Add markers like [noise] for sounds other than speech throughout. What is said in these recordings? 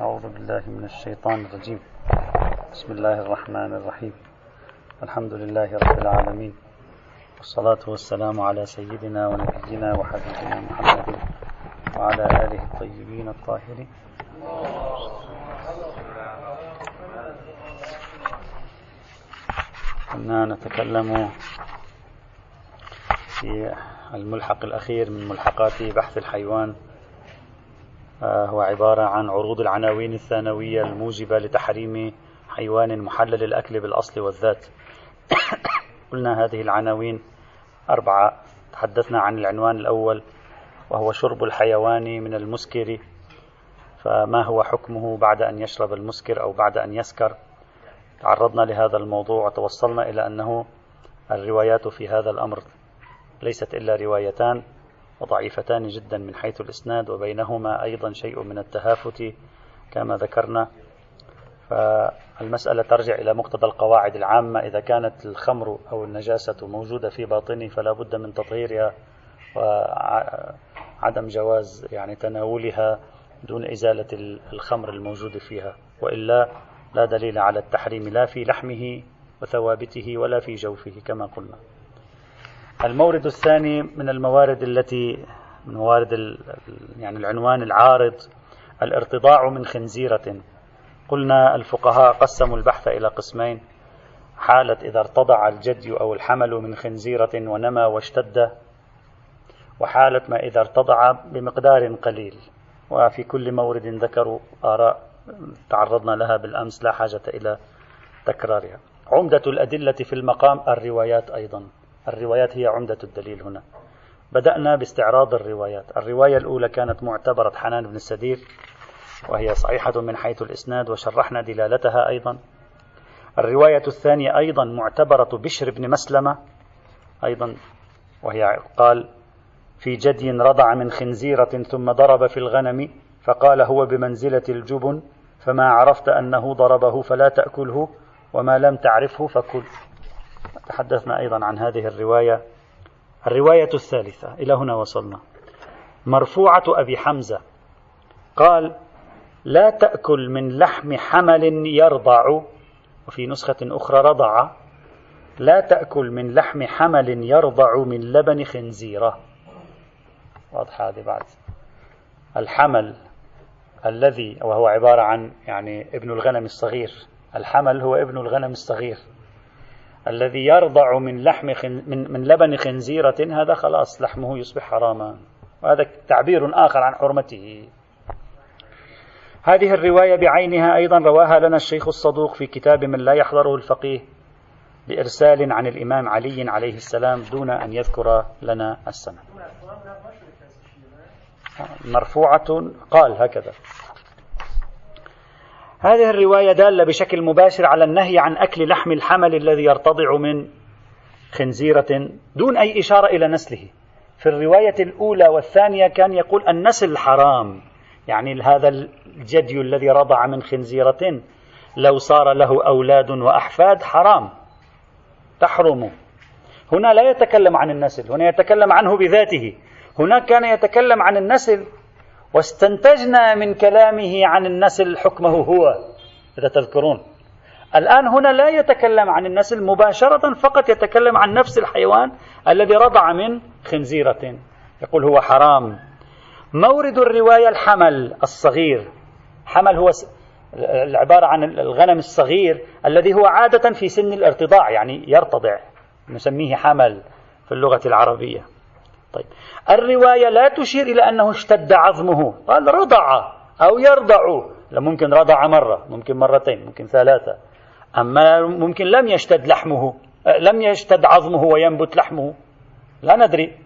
أعوذ بالله من الشيطان الرجيم. بسم الله الرحمن الرحيم. الحمد لله رب العالمين. والصلاة والسلام على سيدنا ونبينا وحبيبنا محمد وعلى آله الطيبين الطاهرين. كنا نتكلم في الملحق الأخير من ملحقات بحث الحيوان هو عبارة عن عروض العناوين الثانوية الموجبة لتحريم حيوان محلل الأكل بالأصل والذات. [coughs] قلنا هذه العناوين أربعة. تحدثنا عن العنوان الأول وهو شرب الحيوان من المسكر. فما هو حكمه بعد أن يشرب المسكر أو بعد أن يسكر؟ تعرضنا لهذا الموضوع وتوصلنا إلى أنه الروايات في هذا الأمر ليست إلا روايتان. وضعيفتان جدا من حيث الإسناد وبينهما أيضا شيء من التهافت كما ذكرنا. فالمسألة ترجع إلى مقتضى القواعد العامة. إذا كانت الخمر أو النجاسة موجودة في باطنه فلا بد من تطهيرها وعدم جواز يعني تناولها دون إزالة الخمر الموجود فيها. وإلا لا دليل على التحريم لا في لحمه وثوابته ولا في جوفه كما قلنا. المورد الثاني من الموارد التي من موارد يعني العنوان العارض الارتضاع من خنزيرة. قلنا الفقهاء قسموا البحث إلى قسمين. حالة إذا ارتضع الجدي أو الحمل من خنزيرة ونمى واشتد وحالة ما إذا ارتضع بمقدار قليل. وفي كل مورد ذكروا آراء تعرضنا لها بالأمس لا حاجة إلى تكرارها. عمدة الأدلة في المقام الروايات أيضا. الروايات هي عمدة الدليل هنا. بدأنا باستعراض الروايات. الرواية الأولى كانت معتبرة حنان بن السدير وهي صحيحة من حيث الإسناد وشرحنا دلالتها أيضا. الرواية الثانية أيضا معتبرة بشر بن مسلمة أيضا وهي قال في جدي رضع من خنزيرة ثم ضرب في الغنم فقال هو بمنزلة الجبن فما عرفت أنه ضربه فلا تأكله وما لم تعرفه فكل تحدثنا أيضا عن هذه الرواية الرواية الثالثة إلى هنا وصلنا. مرفوعة أبي حمزة قال لا تأكل من لحم حمل يرضع وفي نسخة أخرى رضع لا تأكل من لحم حمل يرضع من لبن خنزيرة واضح هذه بعد. الحمل الذي وهو عبارة عن يعني ابن الغنم الصغير الحمل هو ابن الغنم الصغير. الذي يرضع من لحم خن من, من لبن خنزيرة هذا خلاص لحمه يصبح حراما. وهذا تعبير آخر عن حرمته. هذه الرواية بعينها أيضا رواها لنا الشيخ الصدوق في كتاب من لا يحضره الفقيه بإرسال عن الإمام علي عليه السلام دون أن يذكر لنا السنة مرفوعة قال هكذا. هذه الرواية دالة بشكل مباشر على النهي عن أكل لحم الحمل الذي يرتضع من خنزيرة دون أي إشارة إلى نسله. في الرواية الأولى والثانية كان يقول النسل حرام. يعني هذا الجدي الذي رضع من خنزيرة لو صار له أولاد وأحفاد حرام. تحرم. هنا لا يتكلم عن النسل هنا يتكلم عنه بذاته. هناك كان يتكلم عن النسل واستنتجنا من كلامه عن النسل حكمه هو إذا تذكرون. الآن هنا لا يتكلم عن النسل مباشرة فقط يتكلم عن نفس الحيوان الذي رضع من خنزيرة. يقول هو حرام. مورد الرواية الحمل الصغير. حمل هو العبارة عن الغنم الصغير الذي هو عادة في سن الارتضاع يعني يرتضع نسميه حمل في اللغة العربية. طيب. الرواية لا تشير إلى أنه اشتد عظمه. قال رضع أو يرضع. ممكن رضع مرة ممكن مرتين ممكن ثلاثة. أما ممكن لم يشتد لحمه لم يشتد عظمه وينبت لحمه. لا ندري.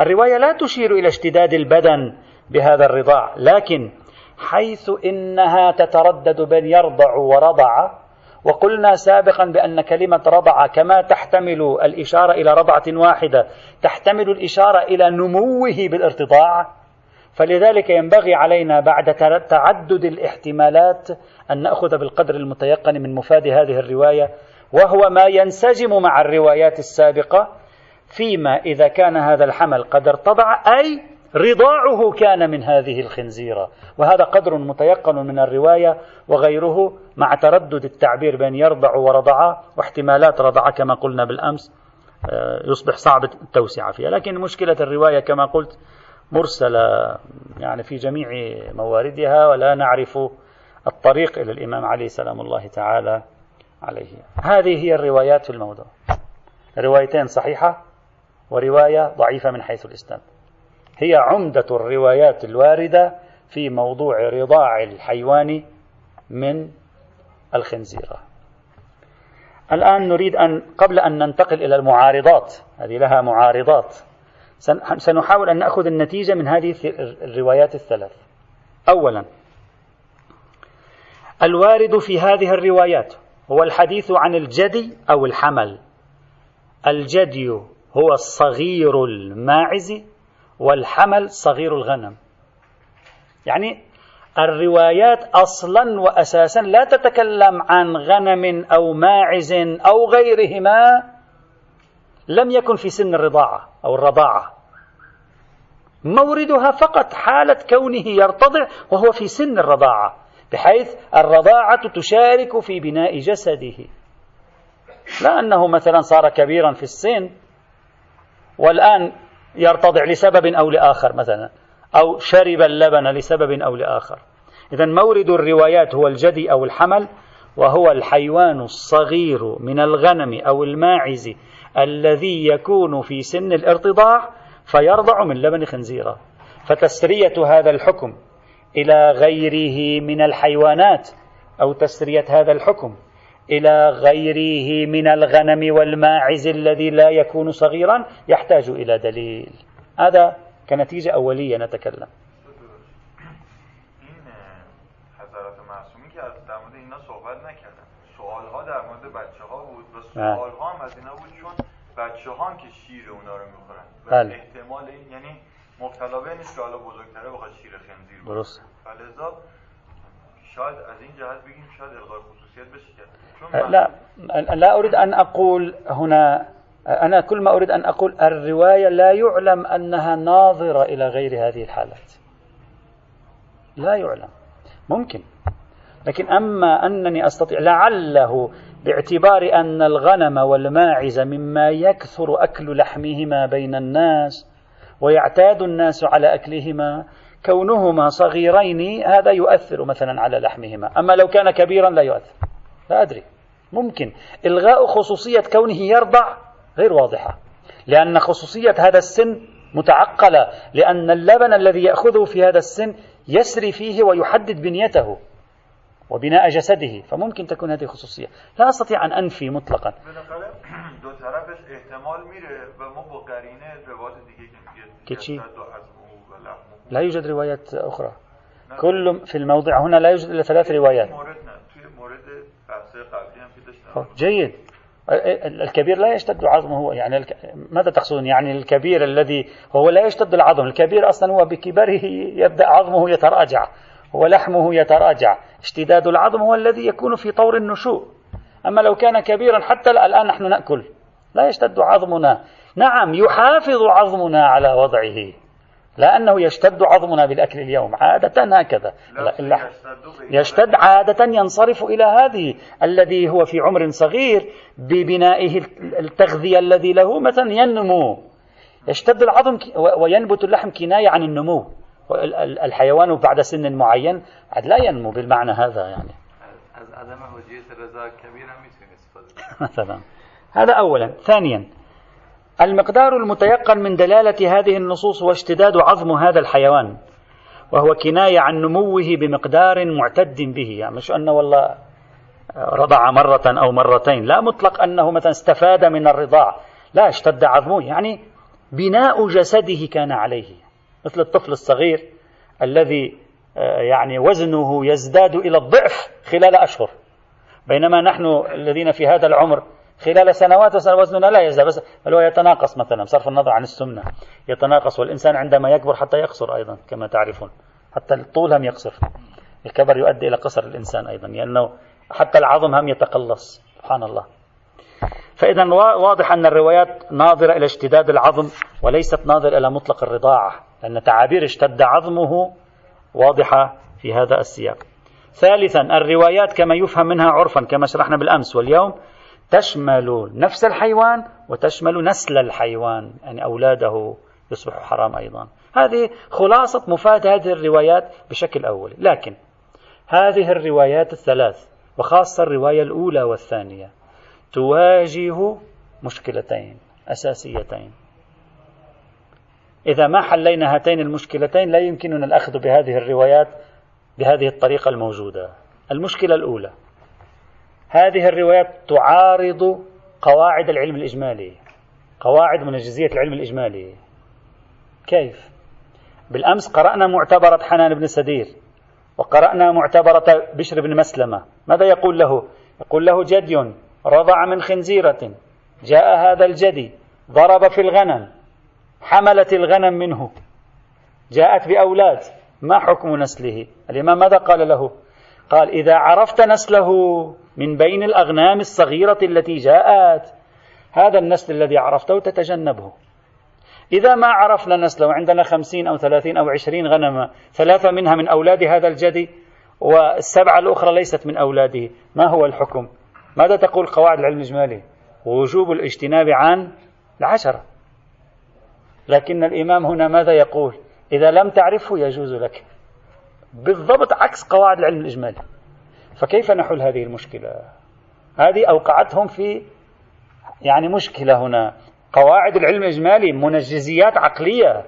الرواية لا تشير إلى اشتداد البدن بهذا الرضاع لكن حيث إنها تتردد بين يرضع ورضع وقلنا سابقا بأن كلمة رضع كما تحتمل الإشارة إلى رضعة واحدة تحتمل الإشارة إلى نموه بالارتضاع فلذلك ينبغي علينا بعد تعدد الاحتمالات أن نأخذ بالقدر المتيقن من مفاد هذه الرواية وهو ما ينسجم مع الروايات السابقة فيما إذا كان هذا الحمل قد ارتضع أي رضاعه كان من هذه الخنزيرة. وهذا قدر متيقن من الرواية وغيره مع تردد التعبير بين يرضع ورضع واحتمالات رضع كما قلنا بالأمس آه، يصبح صعب التوسعة فيها. لكن مشكلة الرواية كما قلت مرسلة يعني في جميع مواردها ولا نعرف الطريق إلى الإمام علي سلام الله تعالى عليه. هذه هي الروايات في الموضوع. روايتين صحيحة ورواية ضعيفة من حيث الإسناد. هي عمدة الروايات الواردة في موضوع رضاع الحيوان من الخنزيرة الآن نريد أن قبل أن ننتقل إلى المعارضات هذه لها معارضات. سنحاول أن نأخذ النتيجة من هذه الروايات الثلاث. أولا الوارد في هذه الروايات هو الحديث عن الجدي أو الحمل. الجدي هو الصغير الماعز والحمل صغير الغنم. يعني الروايات أصلا واساسا لا تتكلم عن غنم أو ماعز أو غيرهما لم يكن في سن الرضاعة أو الرضاعة. موردها فقط حالة كونه يرتضع وهو في سن الرضاعة بحيث الرضاعة تشارك في بناء جسده. لا أنه مثلا صار كبيرا في السن والآن يرتضع لسبب أو لآخر مثلا أو شرب اللبن لسبب أو لآخر. إذا مورد الروايات هو الجدي أو الحمل وهو الحيوان الصغير من الغنم أو الماعز الذي يكون في سن الارتضاع فيرضع من لبن خنزيرة. فتسرية هذا الحكم إلى غيره من الحيوانات أو تسرية هذا الحكم. إلى غيره من الغنم والماعز الذي لا يكون صغيرا يحتاج إلى دليل. هذا اینا صحبت نکردن سوال ها بود و هم از اینا بود چون بچه ها هم که شیر اونا رو میخورن. بله. احتمال این یعنی مبتلا به نیست که حالا بزرگتره بخواد شیر خنزیر درست فلذا شاید از این جهت بگیم شاید خصوصیت بشه لا لا أريد أن أقول هنا أنا كل ما أريد أن أقول الرواية لا يعلم أنها ناظرة إلى غير هذه الحالات. لا يعلم. ممكن. لكن أما أنني أستطيع لعله باعتبار أن الغنم والماعز مما يكثر أكل لحمهما بين الناس ويعتاد الناس على أكلهما كونهما صغيرين هذا يؤثر مثلا على لحمهما. أما لو كان كبيرا لا يؤثر. لا أدري. ممكن. إلغاء خصوصية كونه يرضع غير واضحة. لأن خصوصية هذا السن متعقلة. لأن اللبن الذي يأخذه في هذا السن يسري فيه ويحدد بنيته وبناء جسده. فممكن تكون هذه خصوصية. لا أستطيع أن أنفي مطلقا. كتشي لا يوجد روايات أخرى. كل في الموضع. هنا لا يوجد إلا ثلاث روايات. جيد. الكبير لا يشتد عظمه. يعني ماذا تقصدون؟ يعني الكبير الذي هو لا يشتد العظم. الكبير أصلا هو بكبره يبدأ عظمه يتراجع. ولحمه يتراجع. اشتداد العظم هو الذي يكون في طور النشوء. أما لو كان كبيرا حتى الآن نحن نأكل. لا يشتد عظمنا. نعم يحافظ عظمنا على وضعه. لا أنه يشتد عظمنا بالأكل اليوم عادة هكذا. لا يشتد عادة ينصرف إلى هذه الذي هو في عمر صغير ببنائه التغذية الذي له مثلا ينمو. يشتد العظم وينبت اللحم كناية عن النمو. الحيوان بعد سن معين عاد لا ينمو بالمعنى هذا يعني. [laughs] مثلا. هذا أولا. ثانيا. المقدار المتيقن من دلالة هذه النصوص هو اشتداد عظم هذا الحيوان وهو كناية عن نموه بمقدار معتد به. يعني مش أنه والله رضع مرة أو مرتين لا مطلق أنه مثلا استفاد من الرضاع لا اشتد عظمه. يعني بناء جسده كان عليه مثل الطفل الصغير الذي آه، يعني وزنه يزداد إلى الضعف خلال أشهر. بينما نحن الذين في هذا العمر خلال سنوات وزننا لا يزداد بس هو يتناقص مثلا بصرف النظر عن السمنة يتناقص والإنسان عندما يكبر حتى يقصر أيضا كما تعرفون حتى الطول هم يقصر. الكبر يؤدي إلى قصر الإنسان أيضا لأنه حتى العظم هم يتقلص سبحان الله. فإذا واضح أن الروايات ناظرة إلى اشتداد العظم وليست ناظرة إلى مطلق الرضاعة لأن تعابير اشتد عظمه واضحة في هذا السياق. ثالثا الروايات كما يفهم منها عرفا كما شرحنا بالأمس واليوم تشمل نفس الحيوان وتشمل نسل الحيوان يعني أولاده يصبح حرام أيضا. هذه خلاصة مفاد هذه الروايات بشكل أولي لكن هذه الروايات الثلاث وخاصة الرواية الأولى والثانية تواجه مشكلتين أساسيتين. إذا ما حلينا هاتين المشكلتين لا يمكننا الأخذ بهذه الروايات بهذه الطريقة الموجودة. المشكلة الأولى هذه الروايات تعارض قواعد العلم الإجمالي قواعد منجزية العلم الإجمالي كيف؟ بالأمس قرأنا معتبرة حنان بن سدير وقرأنا معتبرة بشر بن مسلمة ماذا يقول له؟ يقول له جدي رضع من خنزيرة جاء هذا الجدي ضرب في الغنم حملت الغنم منه جاءت بأولاد ما حكم نسله الإمام ماذا قال له قال إذا عرفت نسله من بين الأغنام الصغيرة التي جاءت. هذا النسل الذي عرفته تتجنبه. إذا ما عرفنا نسله عندنا خمسين أو ثلاثين أو عشرين غنمة ثلاثة منها من أولاد هذا الجدي والسبعة الأخرى ليست من أولاده. ما هو الحكم؟ ماذا تقول قواعد العلم الإجمالي؟ وجوب الاجتناب عن العشرة. لكن الإمام هنا ماذا يقول؟ إذا لم تعرفه يجوز لك. بالضبط عكس قواعد العلم الإجمالي. فكيف نحل هذه المشكلة؟ هذه أوقعتهم في يعني مشكلة هنا. قواعد العلم الإجمالي منجزيات عقلية.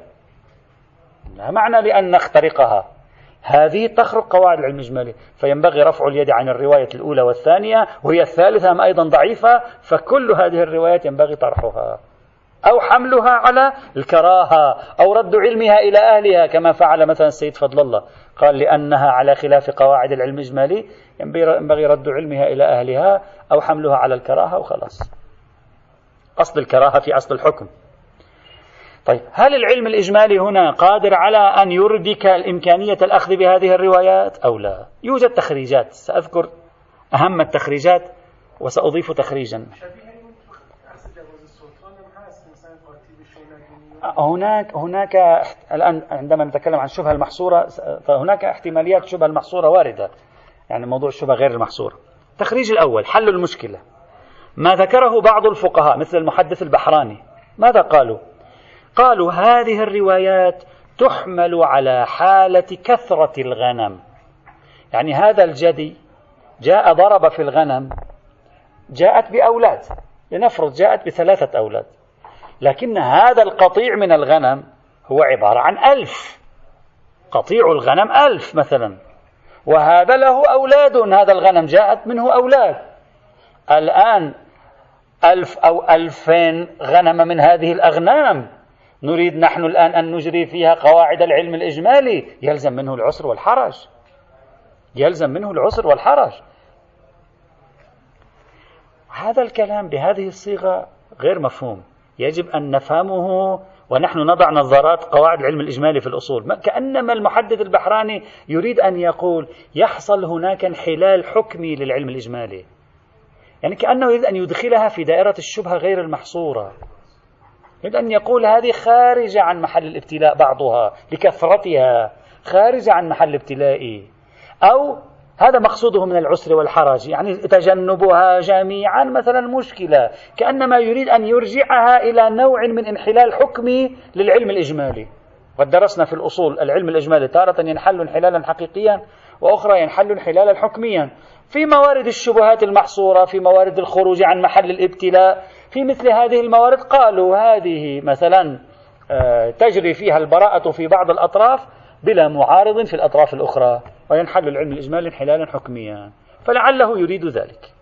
لا معنى لأن نخترقها. هذه تخرق قواعد العلم الإجمالي. فينبغي رفع اليد عن الرواية الأولى والثانية وهي الثالثة أم أيضا ضعيفة فكل هذه الروايات ينبغي طرحها. أو حملها على الكراهة أو رد علمها إلى أهلها كما فعل مثلا السيد فضل الله. قال لأنها على خلاف قواعد العلم الإجمالي ينبغي رد علمها إلى أهلها أو حملها على الكراهة وخلاص. أصل الكراهة في أصل الحكم. طيب هل العلم الإجمالي هنا قادر على أن يردك الإمكانية الأخذ بهذه الروايات؟ أو لا؟ يوجد تخريجات سأذكر أهم التخريجات وسأضيف تخريجا. هناك هناك الآن عندما نتكلم عن الشبهة المحصورة فهناك احتماليات الشبهة المحصورة واردة. يعني موضوع الشبهة غير المحصورة التخريج الأول حل المشكلة. ما ذكره بعض الفقهاء مثل المحدث البحراني. ماذا قالوا؟ قالوا هذه الروايات تحمل على حالة كثرة الغنم. يعني هذا الجدي جاء ضرب في الغنم جاءت بأولاد. لنفرض جاءت بثلاثة أولاد. لكن هذا القطيع من الغنم هو عبارة عن ألف. قطيع الغنم ألف مثلا. وهذا له أولاد. هذا الغنم جاءت منه أولاد. الآن ألف أو ألفين غنم من هذه الأغنام. نريد نحن الآن أن نجري فيها قواعد العلم الإجمالي. يلزم منه العسر والحرج. يلزم منه العسر والحرج. هذا الكلام بهذه الصيغة غير مفهوم. يجب أن نفهمه ونحن نضع نظارات قواعد العلم الإجمالي في الأصول. كأنما المحدث البحراني يريد أن يقول يحصل هناك انحلال حكمي للعلم الإجمالي. يعني كأنه يريد أن يدخلها في دائرة الشبهة غير المحصورة. يريد أن يقول هذه خارجة عن محل الابتلاء بعضها لكثرتها خارجة عن محل ابتلائي. أو هذا مقصوده من العسر والحرج يعني تجنبها جميعا مثلا مشكلة كأنما يريد أن يرجعها إلى نوع من انحلال حكمي للعلم الإجمالي. قد درسنا في الأصول العلم الإجمالي تارة ينحل انحلالا حقيقيا وأخرى ينحل انحلالا حكميا. في موارد الشبهات المحصورة في موارد الخروج عن محل الابتلاء في مثل هذه الموارد قالوا هذه مثلا آه، تجري فيها البراءة في بعض الأطراف بلا معارض في الأطراف الأخرى. وينحل العلم الإجمالي انحلالا حكميا. فلعله يريد ذلك.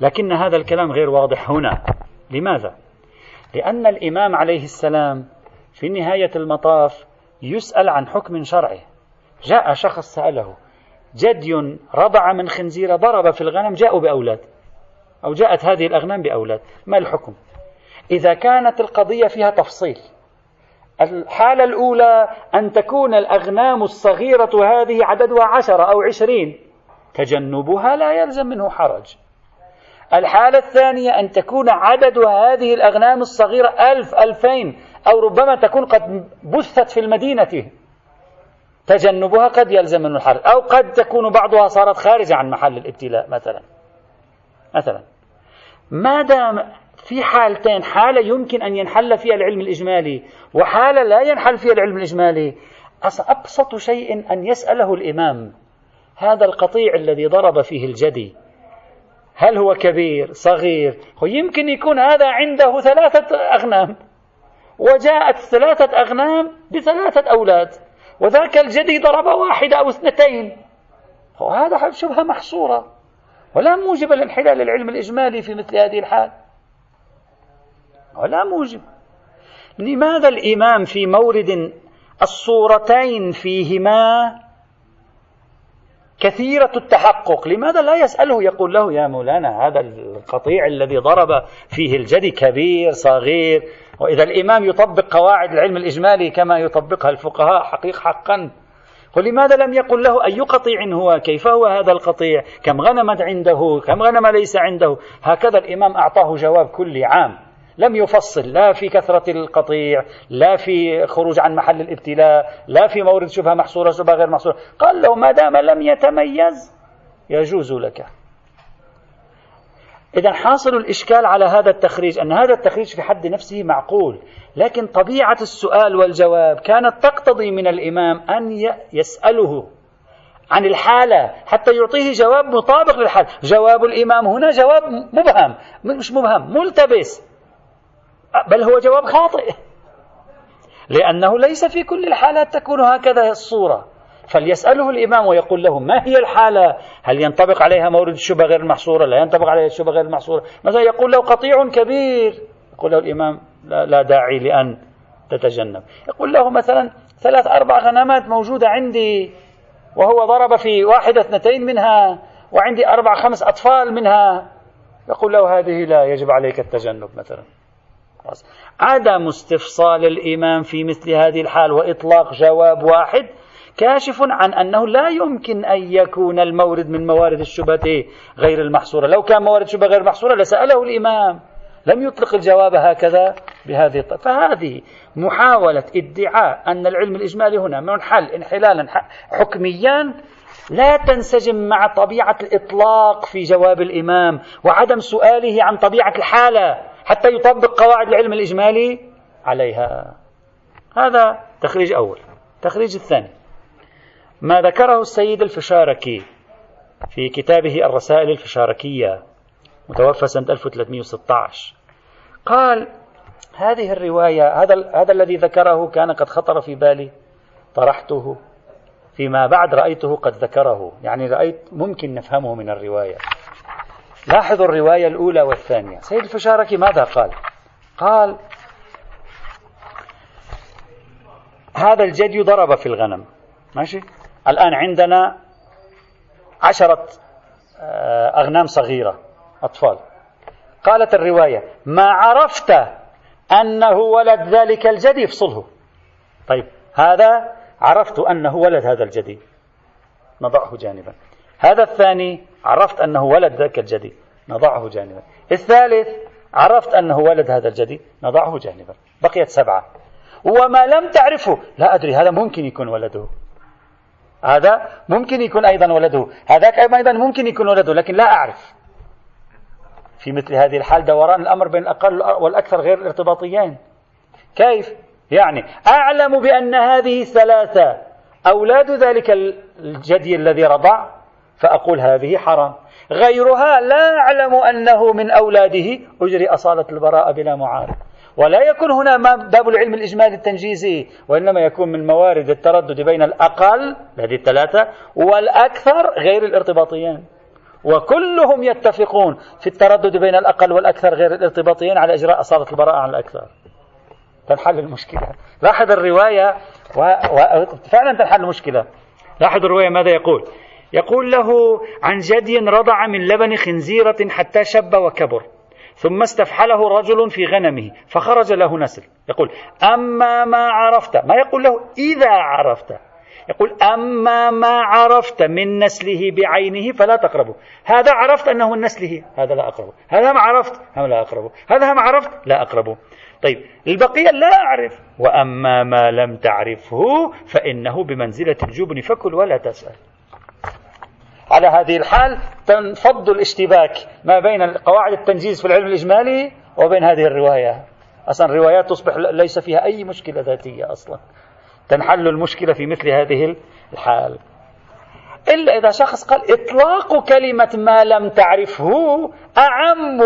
لكن هذا الكلام غير واضح هنا. لماذا؟ لأن الإمام عليه السلام في نهاية المطاف يسأل عن حكم شرعي. جاء شخص سأله جدي رضع من خنزير ضرب في الغنم جاءوا بأولاد. أو جاءت هذه الأغنام بأولاد. ما الحكم؟ إذا كانت القضية فيها تفصيل. الحالة الأولى أن تكون الأغنام الصغيرة هذه عددها عشرة أو عشرين. تجنبها لا يلزم منه حرج. الحالة الثانية أن تكون عدد هذه الأغنام الصغيرة ألف ألفين أو ربما تكون قد بثت في المدينة. تجنبها قد يلزم من الحرج. أو قد تكون بعضها صارت خارجة عن محل الابتلاء مثلا. مثلا. ما دام في حالتين حالة يمكن أن ينحل فيها العلم الإجمالي وحالة لا ينحل فيها العلم الإجمالي. أبسط شيء أن يسأله الإمام هذا القطيع الذي ضرب فيه الجدي. هل هو كبير صغير؟ يمكن يكون هذا عنده ثلاثة أغنام. وجاءت ثلاثة أغنام بثلاثة أولاد. وذاك الجدي ضرب واحدة أو اثنتين. وهذا شبهة محصورة. ولا موجب لانحلال العلم الإجمالي في مثل هذه الحال. ولا موجب. لماذا الإمام في مورد الصورتين فيهما كثيرة التحقق؟ لماذا لا يسأله يقول له يا مولانا هذا القطيع الذي ضرب فيه الجدي كبير صغير وإذا الإمام يطبق قواعد العلم الإجمالي كما يطبقها الفقهاء حقيق حقا. ولماذا لم يقل له أي قطيع هو؟ كيف هو هذا القطيع؟ كم غنمت عنده؟ كم غنم ليس عنده؟ هكذا الإمام أعطاه جواب كلي عام. لم يفصل لا في كثرة القطيع لا في خروج عن محل الابتلاء لا في مورد شبهة محصورة شبهة غير محصورة. قال له ما دام لم يتميز يجوز لك. إذا حاصل الإشكال على هذا التخريج أن هذا التخريج في حد نفسه معقول لكن طبيعة السؤال والجواب كانت تقتضي من الإمام أن يسأله عن الحالة حتى يعطيه جواب مطابق للحال. جواب الإمام هنا جواب مبهم مش مبهم ملتبس. بل هو جواب خاطئ. لأنه ليس في كل الحالات تكون هكذا الصورة. فليسأله الإمام ويقول له ما هي الحالة؟ هل ينطبق عليها مورد الشبه غير المحصورة؟ لا ينطبق عليها الشبه غير المحصورة. مثلا يقول له قطيع كبير. يقول له الإمام لا, لا داعي لأن تتجنب. يقول له مثلا ثلاث أربع غنمات موجودة عندي وهو ضرب في واحدة اثنتين منها وعندي أربع خمس أطفال منها. يقول له هذه لا يجب عليك التجنب مثلا. عدم استفصال الإمام في مثل هذه الحال وإطلاق جواب واحد كاشف عن أنه لا يمكن أن يكون المورد من موارد الشبهة غير المحصورة. لو كان موارد شبهة غير محصورة لسأله الإمام. لم يطلق الجواب هكذا بهذه الطريقة. فهذه محاولة ادعاء أن العلم الإجمالي هنا منحل انحلالا حكميا لا تنسجم مع طبيعة الإطلاق في جواب الإمام وعدم سؤاله عن طبيعة الحالة. حتى يطبق قواعد العلم الإجمالي عليها. هذا تخريج أول. تخريج الثاني. ما ذكره السيد الفشاركي في كتابه الرسائل الفشاركية متوفى سنة 1316 قال هذه الرواية هذا هذا الذي ذكره كان قد خطر في بالي طرحته فيما بعد رأيته قد ذكره. يعني رأيت ممكن نفهمه من الرواية. لاحظوا الرواية الأولى والثانية. سيد الفشاركي ماذا قال؟ قال هذا الجدي ضرب في الغنم. ماشي؟ الآن عندنا عشرة آه، أغنام صغيرة أطفال. قالت الرواية ما عرفت أنه ولد ذلك الجدي؟ افصله. طيب هذا عرفت أنه ولد هذا الجدي. نضعه جانبا. هذا الثاني عرفت أنه ولد ذاك الجدي نضعه جانبا. الثالث عرفت أنه ولد هذا الجدي نضعه جانبا. بقيت سبعة. وما لم تعرفه لا أدري هذا ممكن يكون ولده. هذا ممكن يكون أيضا ولده. هذاك أيضا ممكن يكون ولده لكن لا أعرف. في مثل هذه الحال دوران الأمر بين الأقل والأكثر غير الارتباطيين كيف؟ يعني أعلم بأن هذه الثلاثة أولاد ذلك الجدي الذي رضع فأقول هذه حرام. غيرها لا أعلم أنه من أولاده أجري أصالة البراءة بلا معارض. ولا يكون هنا باب العلم الإجمالي التنجيزي وإنما يكون من موارد التردد بين الأقل هذه الثلاثة والأكثر غير الارتباطيين. وكلهم يتفقون في التردد بين الأقل والأكثر غير الارتباطيين على إجراء أصالة البراءة عن الأكثر. تنحل المشكلة. لاحظ الرواية وفعلا و... تنحل المشكلة. لاحظ الرواية ماذا يقول؟ يقول له عن جدي رضع من لبن خنزيرة حتى شب وكبر ثم استفحله رجل في غنمه فخرج له نسل. يقول أما ما عرفت. ما يقول له إذا عرفت. يقول أما ما عرفت من نسله بعينه فلا تقربه. هذا عرفت أنه من نسله. هذا لا أقربه. هذا ما عرفت. هذا لا أقربه. هذا ما عرفت. لا أقربه. طيب البقية لا أعرف. وأما ما لم تعرفه فإنه بمنزلة الجبن فكل ولا تسأل. على هذه الحال تنفض الاشتباك ما بين قواعد التنجيز في العلم الإجمالي وبين هذه الرواية. أصلا الروايات تصبح ليس فيها أي مشكلة ذاتية أصلا. تنحل المشكلة في مثل هذه الحال. إلا إذا شخص قال إطلاق كلمة ما لم تعرفه أعم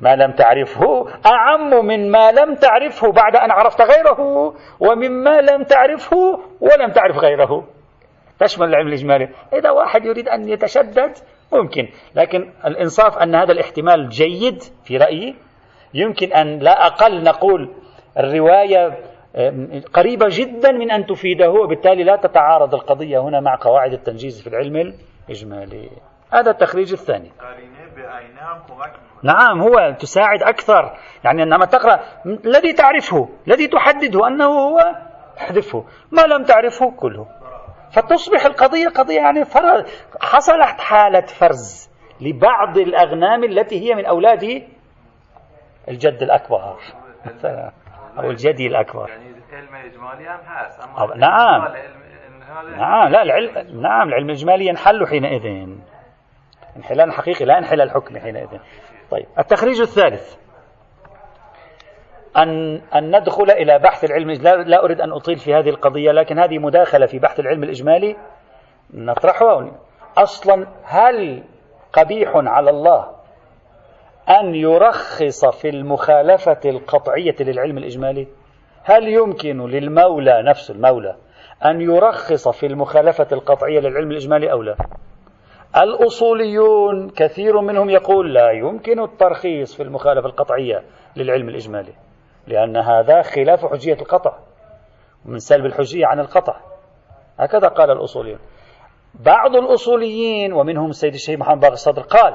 ما لم تعرفه أعم من ما لم تعرفه بعد أن عرفت غيره ومما لم تعرفه ولم تعرف غيره. تشمل العلم الإجمالي؟ إذا واحد يريد أن يتشدد ممكن. لكن الإنصاف أن هذا الاحتمال جيد في رأيي يمكن أن لا أقل نقول الرواية قريبة جدا من أن تفيده وبالتالي لا تتعارض القضية هنا مع قواعد التنجيز في العلم الإجمالي. هذا التخريج الثاني. نعم هو تساعد أكثر. يعني عندما تقرأ الذي تعرفه الذي تحدده أنه هو احذفه. ما لم تعرفه كله. فتصبح القضية قضية يعني حصلت حالة فرز لبعض الأغنام التي هي من أولاد الجد الأكبر مثلا أو الجدي الأكبر. يعني علم إجمالي هم نعم. نعم لا العلم نعم العلم الإجمالي ينحل حينئذ. انحلال حقيقي لا انحلال حكمي حينئذ. طيب التخريج الثالث. أن أن ندخل إلى بحث العلم. لا, لا أريد أن أطيل في هذه القضية لكن هذه مداخلة في بحث العلم الإجمالي نطرحها. أصلا هل قبيح على الله أن يرخص في المخالفة القطعية للعلم الإجمالي؟ هل يمكن للمولى نفس المولى أن يرخص في المخالفة القطعية للعلم الإجمالي أو لا؟ الأصوليون كثير منهم يقول لا يمكن الترخيص في المخالفة القطعية للعلم الإجمالي. لأن هذا خلاف حجية القطع من سلب الحجية عن القطع. هكذا قال الأصوليون. بعض الأصوليين ومنهم السيد الشيخ محمد باقر الصدر قال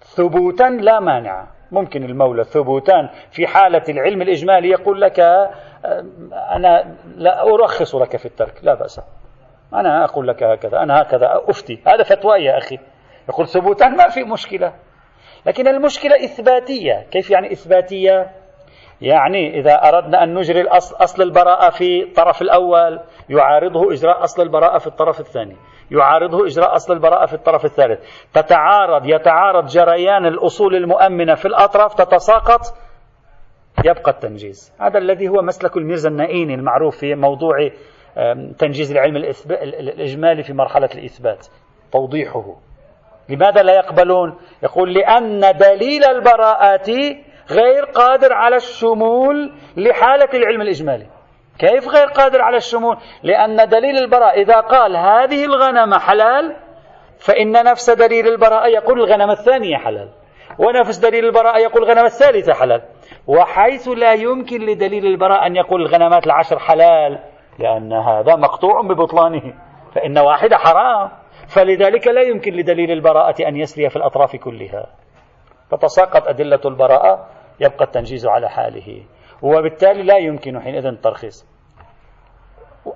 ثبوتا لا مانع. ممكن المولى ثبوتا في حالة العلم الإجمالي يقول لك أنا لا أرخص لك في الترك لا بأس. أنا أقول لك هكذا أنا هكذا أفتي. هذا فتوى يا أخي. يقول ثبوتا ما في مشكلة. لكن المشكلة إثباتية. كيف يعني إثباتية؟ يعني إذا أردنا أن نجري أصل البراءة في الطرف الأول يعارضه إجراء أصل البراءة في الطرف الثاني. يعارضه إجراء أصل البراءة في الطرف الثالث. تتعارض يتعارض جريان الأصول المؤمنة في الأطراف تتساقط يبقى التنجيز. هذا الذي هو مسلك الميرزا النائيني المعروف في موضوع تنجيز العلم الإجمالي في مرحلة الإثبات توضيحه. لماذا لا يقبلون؟ يقول لأن دليل البراءات غير قادر على الشمول لحالة العلم الإجمالي. كيف غير قادر على الشمول؟ لأن دليل البراء إذا قال هذه الغنم حلال فإن نفس دليل البراءة يقول الغنم الثانية حلال. ونفس دليل البراءة يقول الغنم الثالثة حلال. وحيث لا يمكن لدليل البراءة أن يقول الغنمات العشر حلال لأن هذا مقطوع ببطلانه. فإن واحدة حرام. فلذلك لا يمكن لدليل البراءة أن يسري في الأطراف كلها. فتساقط أدلة البراءة يبقى التنجيز على حاله. وبالتالي لا يمكن حينئذ الترخيص.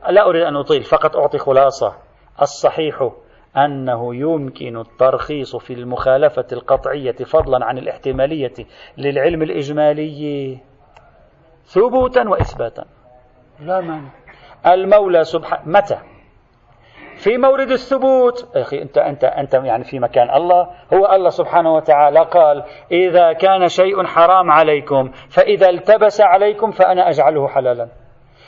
لا أريد أن أطيل فقط أعطي خلاصة. الصحيح أنه يمكن الترخيص في المخالفة القطعية فضلا عن الاحتمالية للعلم الإجمالي. ثبوتا وإثباتا. لا مانع. المولى سبحانه متى؟ في مورد الثبوت. أخي أنت أنت أنت يعني في مكان الله. هو الله سبحانه وتعالى قال إذا كان شيء حرام عليكم فإذا التبس عليكم فأنا أجعله حلالا.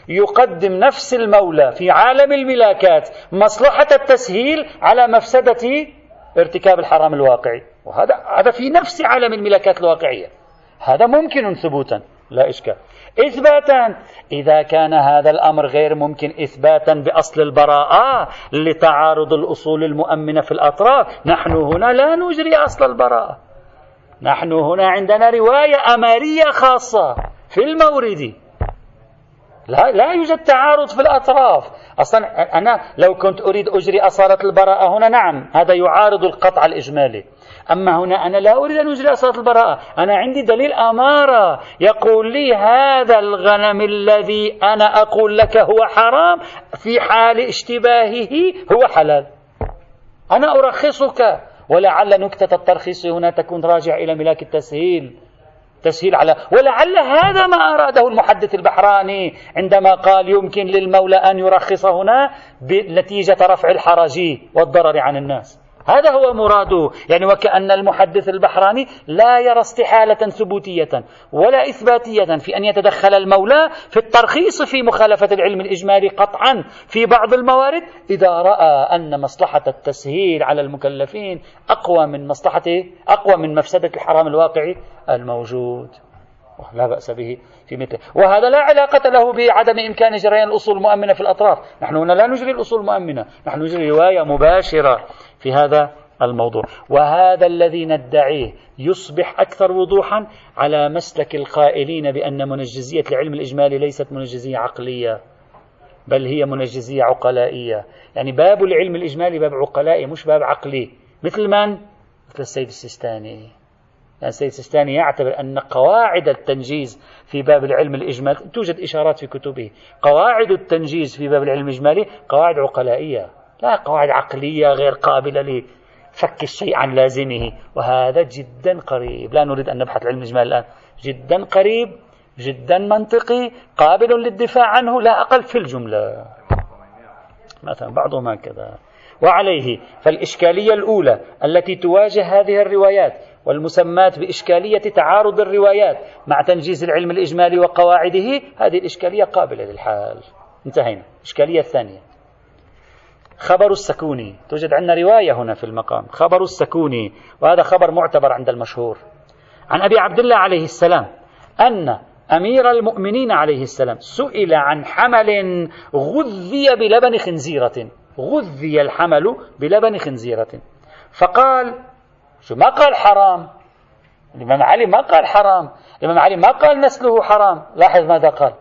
يقدم نفس المولى في عالم الملاكات مصلحة التسهيل على مفسدة ارتكاب الحرام الواقعي. وهذا هذا في نفس عالم الملاكات الواقعية. هذا ممكن ثبوتا. لا إشكال. إثباتا. إذا كان هذا الأمر غير ممكن إثباتا بأصل البراءة لتعارض الأصول المؤمنة في الأطراف. نحن هنا لا نجري أصل البراءة. نحن هنا عندنا رواية أمارية خاصة في المورد. لا لا يوجد تعارض في الأطراف. أصلا أنا لو كنت أريد أجري أصالة البراءة هنا نعم هذا يعارض القطع الإجمالي. أما هنا أنا لا أريد أن أجري أصالة البراءة. أنا عندي دليل أمارة يقول لي هذا الغنم الذي أنا أقول لك هو حرام في حال اشتباهه هو حلال. أنا أرخصك ولعل نكتة الترخيص هنا تكون راجعة إلى ملاك التسهيل. تسهيل على ولعل هذا ما أراده المحدث البحراني عندما قال يمكن للمولى أن يرخص هنا بنتيجة رفع الحرج والضرر عن الناس. هذا هو مراده. يعني وكأن المحدث البحراني لا يرى استحالة ثبوتية ولا إثباتية في أن يتدخل المولى في الترخيص في مخالفة العلم الإجمالي قطعا في بعض الموارد إذا رأى أن مصلحة التسهيل على المكلفين أقوى من مصلحة أقوى من مفسدة الحرام الواقعي الموجود. لا بأس به في مثله وهذا لا علاقة له بعدم إمكان جريان الأصول المؤمنة في الأطراف. نحن هنا لا نجري الأصول المؤمنة. نحن نجري رواية مباشرة. في هذا الموضوع. وهذا الذي ندعيه يصبح أكثر وضوحا على مسلك القائلين بأن منجزية العلم الإجمالي ليست منجزية عقلية بل هي منجزية عقلائية. يعني باب العلم الإجمالي باب عقلائي مش باب عقلي. مثل من؟ مثل السيد السيستاني. يعني السيد السيستاني يعتبر أن قواعد التنجيز في باب العلم الإجمالي توجد إشارات في كتبه. قواعد التنجيز في باب العلم الإجمالي قواعد عقلائية. لا قواعد عقلية غير قابلة لفك الشيء عن لازمه وهذا جدا قريب. لا نريد أن نبحث العلم الإجمالي الآن. جدا قريب جدا منطقي قابل للدفاع عنه لا أقل في الجملة. مثلا بعضهم هكذا. وعليه فالإشكالية الأولى التي تواجه هذه الروايات والمسمات بإشكالية تعارض الروايات مع تنجيز العلم الإجمالي وقواعده هذه الإشكالية قابلة للحال. انتهينا. الإشكالية الثانية. خبر السكوني. توجد عندنا رواية هنا في المقام. خبر السكوني. وهذا خبر معتبر عند المشهور. عن أبي عبد الله عليه السلام. أن أمير المؤمنين عليه السلام سئل عن حمل غذي بلبن خنزيرة. غذي الحمل بلبن خنزيرة. فقال شو ما قال حرام. الإمام علي ما قال حرام. الإمام علي ما قال نسله حرام. لاحظ ماذا قال.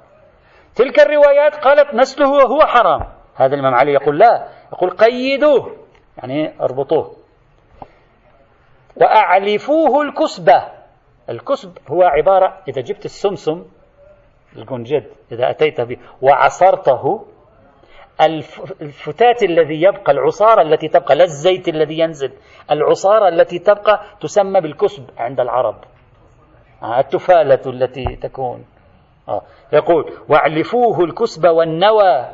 تلك الروايات قالت نسله هو حرام. هذا الإمام علي يقول لا. يقول قيدوه يعني اربطوه. وأعلفوه الكسبة. الكسب هو عبارة إذا جبت السمسم الجنجد إذا أتيت به وعصرته الفتات الذي يبقى العصارة التي تبقى لا الزيت الذي ينزل العصارة التي تبقى تسمى بالكسب عند العرب. آه، التفالة التي تكون. آه. يقول واعلفوه الكسب والنوى.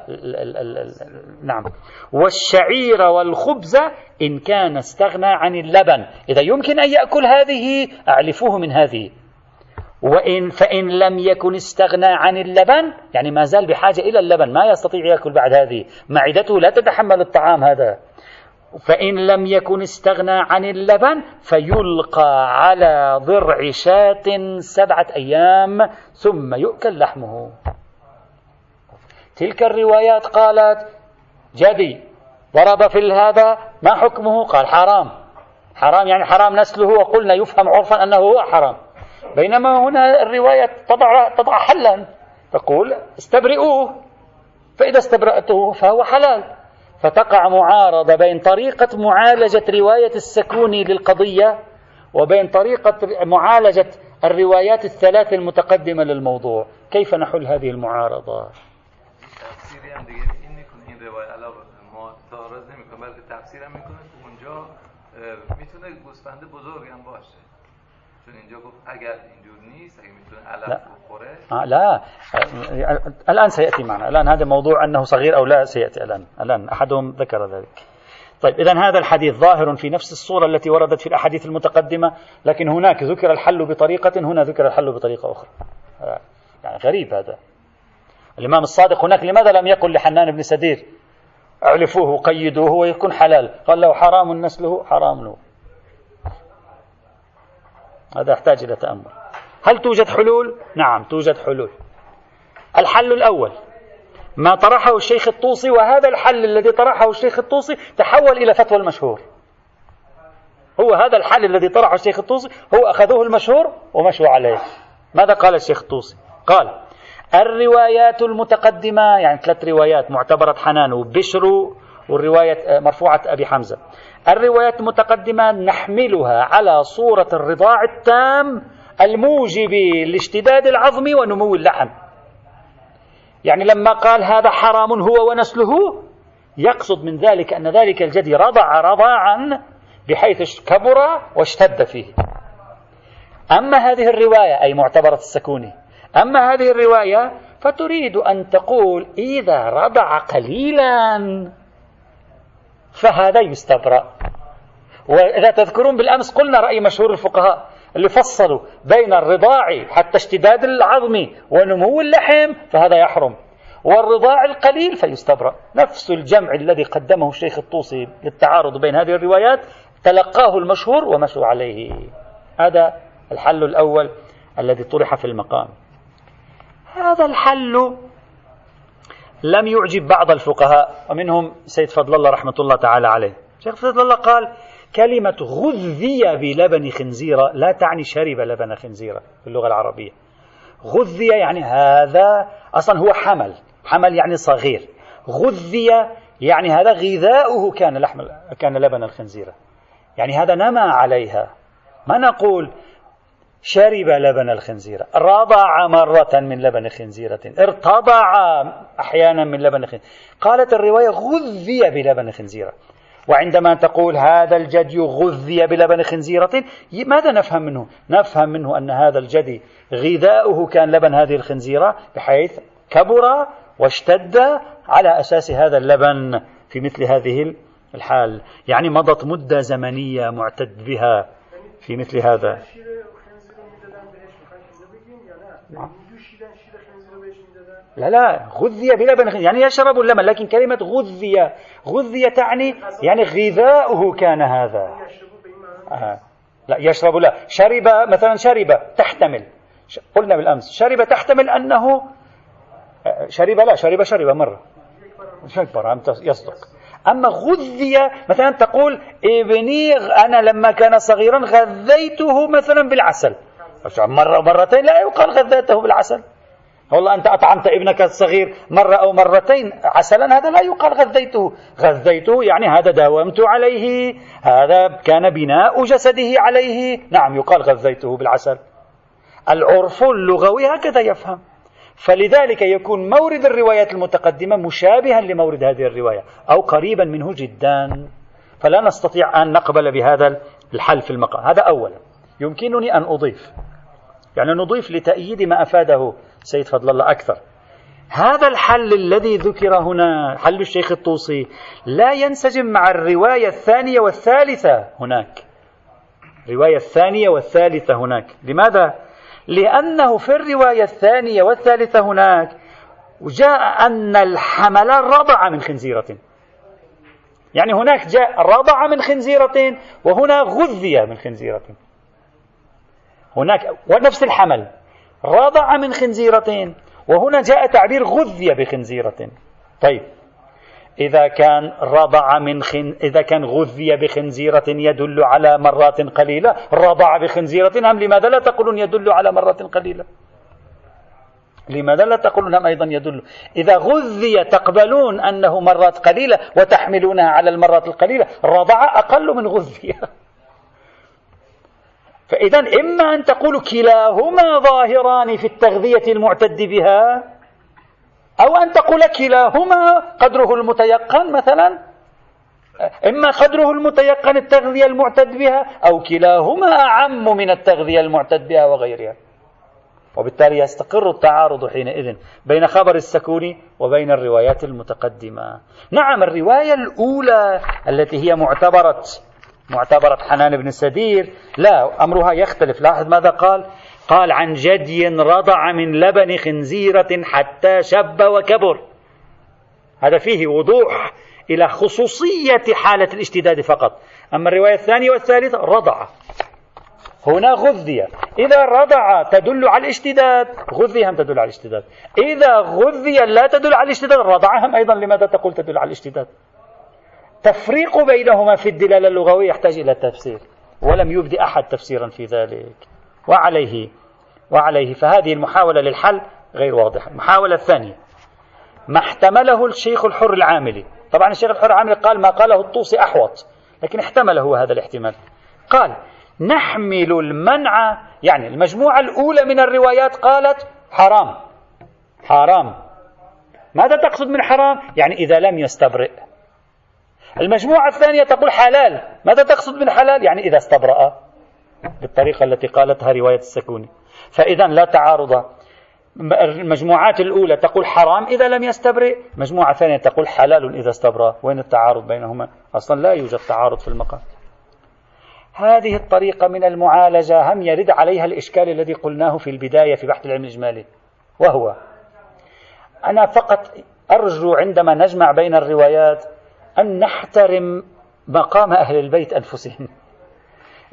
نعم. والشعير والخبز إن كان استغنى عن اللبن. إذا يمكن أن يأكل هذه أعلفوه من هذه. وإن فإن لم يكن استغنى عن اللبن. يعني ما زال بحاجة إلى اللبن ما يستطيع يأكل بعد هذه. معدته لا تتحمل الطعام هذا. فإن لم يكن استغنى عن اللبن فيلقى على ضرع شاة سبعة أيام ثم يؤكل لحمه. تلك الروايات قالت جدي ضرب في هذا ما حكمه؟ قال حرام. حرام يعني حرام نسله وقلنا يفهم عرفا أنه هو حرام. بينما هنا الرواية تضع, تضع حلا. تقول استبرئوه فإذا استبرأته فهو حلال. فتقع معارضة بين طريقة معالجة رواية السكوني للقضية وبين طريقة معالجة الروايات الثلاث المتقدمة للموضوع. كيف نحل هذه المعارضة؟ میتونه گوسفند هم باشه. چون اینجا گفت اگر اینجور نیست اگر میتونه علف بخوره. آه لا. الآن سيأتي معنا. الآن هذا موضوع أنه صغير أو لا سيأتي. الآن الآن أحدهم ذكر ذلك. طيب إذا هذا الحديث ظاهر في نفس الصورة التي وردت في الأحاديث المتقدمة لكن هناك ذكر الحل بطريقة هنا ذكر الحل بطريقة أخرى. يعني غريب هذا. الإمام الصادق هناك لماذا لم يقل لحنان بن سدير أعلفوه قيدوه ويكون حلال قال له حرام نسله حرام له. هذا يحتاج إلى تأمل. هل توجد حلول؟ نعم توجد حلول. الحل الأول ما طرحه الشيخ الطوسي وهذا الحل الذي طرحه الشيخ الطوسي تحول إلى فتوى المشهور. هو هذا الحل الذي طرحه الشيخ الطوسي هو أخذوه المشهور ومشوا عليه. ماذا قال الشيخ الطوسي؟ قال الروايات المتقدمة يعني ثلاث روايات معتبرة حنان وبشر والرواية مرفوعة أبي حمزة. الروايات المتقدمة نحملها على صورة الرضاع التام الموجب لاشتداد العظم ونمو اللحم. يعني لما قال هذا حرام هو ونسله يقصد من ذلك أن ذلك الجدي رضع رضاعا بحيث كبر واشتد فيه. أما هذه الرواية أي معتبرة السكوني أما هذه الرواية فتريد أن تقول إذا رضع قليلا فهذا يستبرأ. وإذا تذكرون بالأمس قلنا رأي مشهور الفقهاء اللي فصلوا بين الرضاع حتى اشتداد العظم ونمو اللحم فهذا يحرم. والرضاع القليل فيستبرأ. نفس الجمع الذي قدمه الشيخ الطوسي للتعارض بين هذه الروايات تلقاه المشهور ومشوا عليه. هذا الحل الأول الذي طرح في المقام. هذا الحل لم يعجب بعض الفقهاء ومنهم سيد فضل الله رحمة الله تعالى عليه. شيخ فضل الله قال كلمة غذي بلبن خنزيرة لا تعني شرب لبن خنزيرة في اللغة العربية. غذي يعني هذا أصلا هو حمل حمل يعني صغير. غذي يعني هذا غذاؤه كان لحم كان لبن الخنزيرة يعني هذا نما عليها. ما نقول شرب لبن الخنزيرة رضع مرة من لبن خنزيرة ارتضع أحيانا من لبن خنزيرة قالت الرواية غذي بلبن خنزيرة وعندما تقول هذا الجدي غذي بلبن خنزيرة ماذا نفهم منه؟ نفهم منه أن هذا الجدي غذاؤه كان لبن هذه الخنزيرة بحيث كبر واشتد على أساس هذا اللبن في مثل هذه الحال. يعني مضت مدة زمنية معتد بها في مثل هذا. لا لا غذي بلبن خنزير يعني يشرب اللبن لكن كلمة غذي غذي تعني يعني غذاؤه كان هذا. آه. لا يشرب لا شرب مثلا شرب تحتمل. قلنا بالأمس شرب تحتمل أنه آه، شرب لا شرب شرب مرة. مرة يصدق. أما غذي مثلا تقول ابني أنا لما كان صغيرا غذيته مثلا بالعسل. مرة مرتين لا يقال غذيته بالعسل. والله أنت أطعمت ابنك الصغير مرة أو مرتين عسلا هذا لا يقال غذيته. غذيته يعني هذا داومت عليه هذا كان بناء جسده عليه. نعم يقال غذيته بالعسل. العرف اللغوي هكذا يفهم. فلذلك يكون مورد الروايات المتقدمة مشابها لمورد هذه الرواية أو قريبا منه جدا. فلا نستطيع أن نقبل بهذا الحل في المقام. هذا أولا. يمكنني أن أضيف يعني نضيف لتأييد ما أفاده سيد فضل الله أكثر. هذا الحل الذي ذكر هنا حل الشيخ الطوسي لا ينسجم مع الرواية الثانية والثالثة هناك. الرواية الثانية والثالثة هناك. لماذا؟ لأنه في الرواية الثانية والثالثة هناك جاء أن الحمل رضع من خنزيرة. يعني هناك جاء رضع من خنزيرة وهنا غذي من خنزيرة. هناك ونفس الحمل. رضع من خنزيرة وهنا جاء تعبير غذي بخنزيرة طيب. إذا كان رضع من خن... إذا كان غذي بخنزيرة يدل على مرات قليلة رضع بخنزيرة أم لماذا لا تقولون يدل على مرات قليلة؟ لماذا لا تقولون هم أيضا يدل؟ إذا غذي تقبلون أنه مرات قليلة وتحملونها على المرات القليلة رضع أقل من غذي. [laughs] فإذا إما أن تقول كلاهما ظاهران في التغذية المعتد بها أو أن تقول كلاهما قدره المتيقن مثلا إما قدره المتيقن التغذية المعتد بها أو كلاهما أعم من التغذية المعتد بها وغيرها. وبالتالي يستقر التعارض حينئذ بين خبر السكون وبين الروايات المتقدمة. نعم الرواية الأولى التي هي معتبرة معتبرة حنان بن سدير. لا أمرها يختلف. لاحظ ماذا قال؟ قال عن جدي رضع من لبن خنزيرة حتى شب وكبر. هذا فيه وضوح إلى خصوصية حالة الاشتداد فقط. أما الرواية الثانية والثالثة رضع. هنا غذي. إذا رضع تدل على الاشتداد. غذي هم تدل على الاشتداد. إذا غذي لا تدل على الاشتداد رضع هم أيضا. لماذا تقول تدل على الاشتداد؟ تفريق بينهما في الدلالة اللغوية يحتاج إلى تفسير ولم يبدي أحد تفسيرا في ذلك. وعليه وعليه. فهذه المحاولة للحل غير واضحة. المحاولة الثانية ما احتمله الشيخ الحر العاملي. طبعا الشيخ الحر العاملي قال ما قاله الطوسي أحوط لكن احتمله هذا الاحتمال. قال نحمل المنع يعني المجموعة الأولى من الروايات قالت حرام. حرام. ماذا تقصد من حرام؟ يعني إذا لم يستبرئ. المجموعة الثانية تقول حلال. ماذا تقصد من حلال؟ يعني إذا استبرأ بالطريقة التي قالتها رواية السكوني. فإذا لا تعارض. المجموعات الأولى تقول حرام إذا لم يستبرئ. مجموعة ثانية تقول حلال إذا استبرأ. وين التعارض بينهما؟ أصلا لا يوجد تعارض في المقام. هذه الطريقة من المعالجة. هم يرد عليها الإشكال الذي قلناه في البداية في بحث العلم الإجمالي. وهو أنا فقط أرجو عندما نجمع بين الروايات أن نحترم مقام أهل البيت أنفسهم.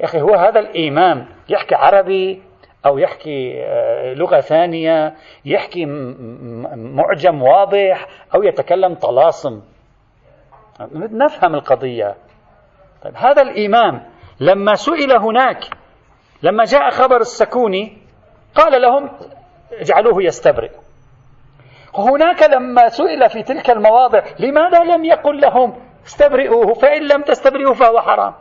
يا أخي هو هذا الإمام يحكي عربي أو يحكي آه، لغة ثانية يحكي معجم واضح أو يتكلم طلاسم. نفهم القضية. طيب هذا الإمام لما سئل هناك لما جاء خبر السكوني قال لهم اجعلوه يستبرئ. هناك لما سئل في تلك المواضع لماذا لم يقل لهم استبرئوه؟ فإن لم تستبرئوه فهو حرام.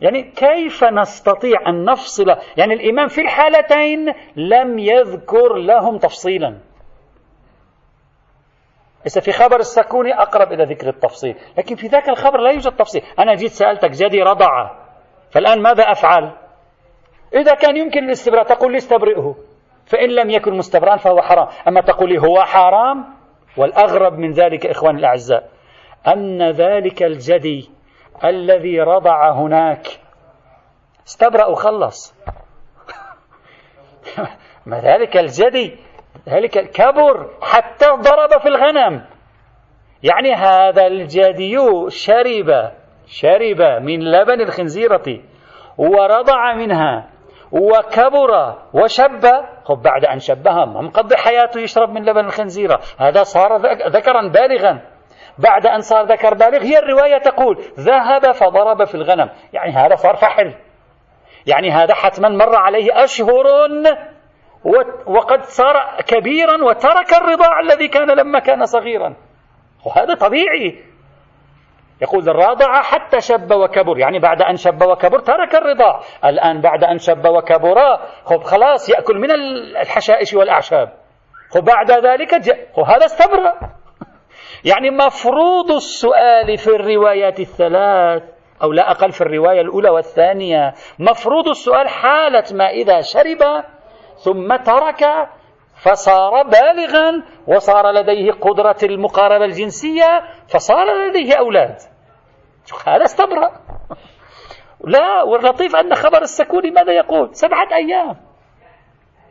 يعني كيف نستطيع أن نفصل؟ يعني الإمام في الحالتين لم يذكر لهم تفصيلا. إذا في خبر السكوني أقرب إلى ذكر التفصيل. لكن في ذاك الخبر لا يوجد تفصيل. أنا جيت سألتك جدي رضع فالآن ماذا أفعل؟ إذا كان يمكن الاستبراء تقول لي استبرئه. فإن لم يكن مستبرأ فهو حرام. أما تقول لي هو حرام والأغرب من ذلك إخواني الأعزاء أن ذلك الجدي الذي رضع هناك استبرأ وخلص. [laughs] ما ذلك الجدي؟ ذلك كبر حتى ضرب في الغنم. يعني هذا الجدي شرب شرب من لبن الخنزيرة ورضع منها. وكبر وشب. خب بعد أن شبها مقضي حياته يشرب من لبن الخنزيرة هذا صار ذكرا بالغا. بعد أن صار ذكر بالغ هي الرواية تقول ذهب فضرب في الغنم. يعني هذا صار فحل. يعني هذا حتما مر عليه أشهر وقد صار كبيرا وترك الرضاع الذي كان لما كان صغيرا. وهذا طبيعي. يقول رضع حتى شب وكبر. يعني بعد أن شب وكبر ترك الرضاع الآن بعد أن شب وكبر خب خلاص يأكل من الحشائش والأعشاب. وبعد ذلك جاء وهذا استبرأ. يعني مفروض السؤال في الروايات الثلاث أو لا أقل في الرواية الأولى والثانية مفروض السؤال حالة ما إذا شرب ثم ترك فصار بالغا وصار لديه قدرة المقاربة الجنسية فصار لديه أولاد. هذا استبرأ. لا واللطيف أن خبر السكوني ماذا يقول؟ سبعة أيام.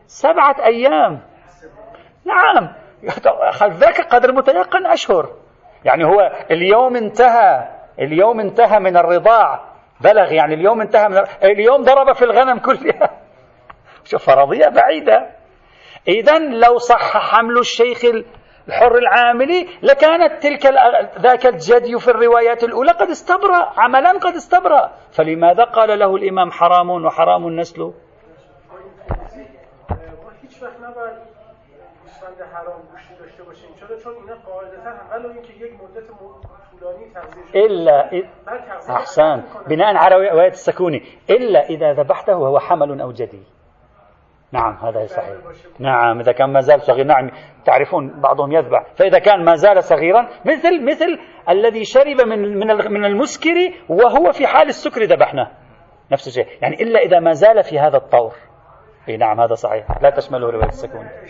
سبعة أيام. نعم. ذاك قدر متيقن أشهر. يعني هو اليوم انتهى اليوم انتهى من الرضاع. بلغ يعني اليوم انتهى من اليوم ضرب في الغنم كلها شوف فرضية بعيدة. إذا لو صح حمل الشيخ الحر العاملي لكانت تلك ذاك الجدي في الروايات الأولى قد استبرأ عملا قد استبرأ. فلماذا قال له الإمام حرام وحرام النسل؟ إلا أحسن بناء على رواية السكوني إلا إذا ذبحته وهو حمل أو جدي. نعم هذا صحيح. نعم إذا كان ما زال صغير نعم تعرفون بعضهم يذبح. فإذا كان ما زال صغيرا مثل مثل الذي شرب من من من المسكر وهو في حال السكر ذبحناه. نفس الشيء. يعني إلا إذا ما زال في هذا الطور. إي نعم هذا صحيح. لا تشمله رواية السكون. لا